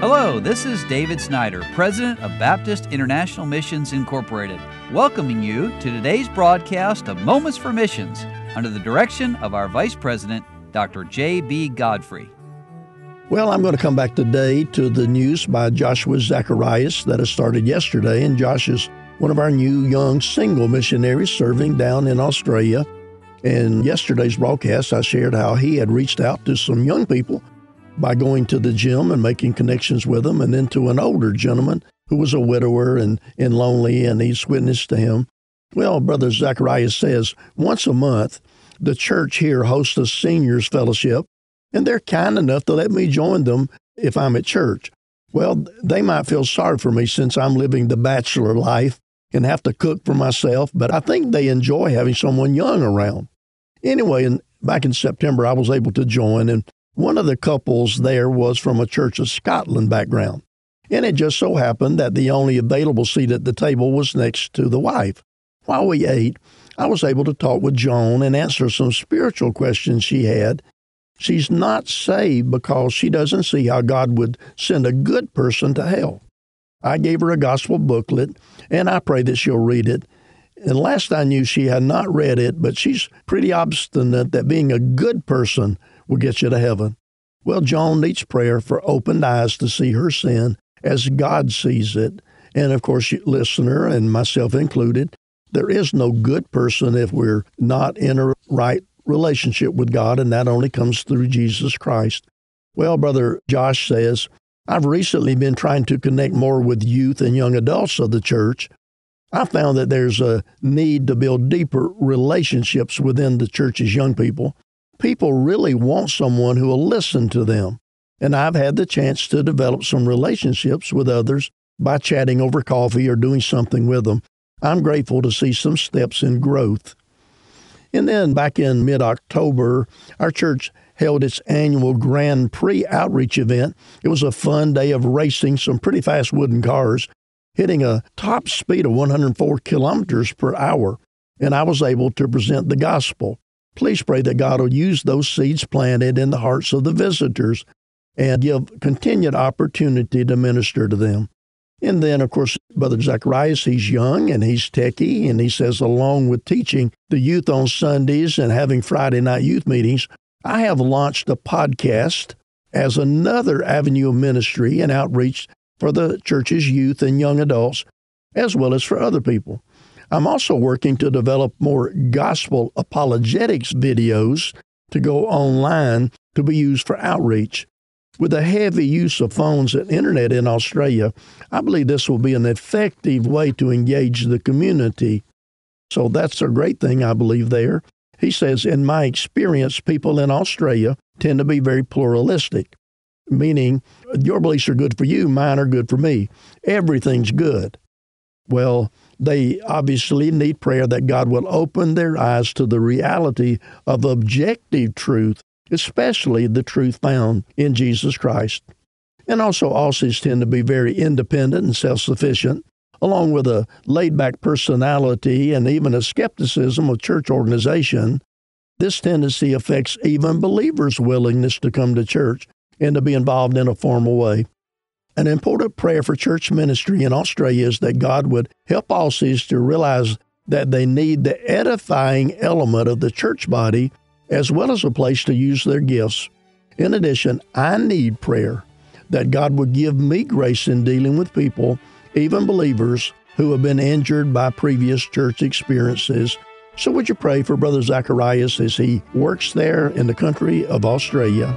Hello, this is David Snyder, President of Baptist International Missions Incorporated, welcoming you to today's broadcast of Moments for Missions under the direction of our Vice President, Dr. J.B. Godfrey. Well, I'm going to come back today to the news by Joshua Zacharias that has started yesterday, and Josh is one of our new young single missionaries serving down in Australia. In yesterday's broadcast, I shared how he had reached out to some young people by going to the gym and making connections with them, and then to an older gentleman who was a widower and, and lonely, and he's witnessed to him. Well, Brother Zacharias says once a month, the church here hosts a seniors fellowship, and they're kind enough to let me join them if I'm at church. Well, they might feel sorry for me since I'm living the bachelor life and have to cook for myself, but I think they enjoy having someone young around. Anyway, in, back in September, I was able to join, and one of the couples there was from a Church of Scotland background, and it just so happened that the only available seat at the table was next to the wife. While we ate, I was able to talk with Joan and answer some spiritual questions she had. She's not saved because she doesn't see how God would send a good person to hell. I gave her a gospel booklet, and I pray that she'll read it. And last I knew, she had not read it, but she's pretty obstinate that being a good person will get you to heaven. Well, Joan needs prayer for opened eyes to see her sin as God sees it. And of course, listener and myself included, there is no good person if we're not in a right relationship with God, and that only comes through Jesus Christ. Well, Brother Josh says, I've recently been trying to connect more with youth and young adults of the church. I found that there's a need to build deeper relationships within the church's young people people really want someone who will listen to them. And I've had the chance to develop some relationships with others by chatting over coffee or doing something with them. I'm grateful to see some steps in growth. And then back in mid October, our church held its annual Grand Prix outreach event. It was a fun day of racing some pretty fast wooden cars, hitting a top speed of 104 kilometers per hour. And I was able to present the gospel. Please pray that God will use those seeds planted in the hearts of the visitors and give continued opportunity to minister to them. And then, of course, Brother Zacharias, he's young and he's techie, and he says, along with teaching the youth on Sundays and having Friday night youth meetings, I have launched a podcast as another avenue of ministry and outreach for the church's youth and young adults, as well as for other people. I'm also working to develop more gospel apologetics videos to go online to be used for outreach. With the heavy use of phones and internet in Australia, I believe this will be an effective way to engage the community. So that's a great thing, I believe, there. He says, In my experience, people in Australia tend to be very pluralistic, meaning your beliefs are good for you, mine are good for me. Everything's good. Well, they obviously need prayer that God will open their eyes to the reality of objective truth, especially the truth found in Jesus Christ. And also, Aussies tend to be very independent and self sufficient, along with a laid back personality and even a skepticism of church organization. This tendency affects even believers' willingness to come to church and to be involved in a formal way. An important prayer for church ministry in Australia is that God would help Aussies to realize that they need the edifying element of the church body as well as a place to use their gifts. In addition, I need prayer that God would give me grace in dealing with people, even believers, who have been injured by previous church experiences. So, would you pray for Brother Zacharias as he works there in the country of Australia?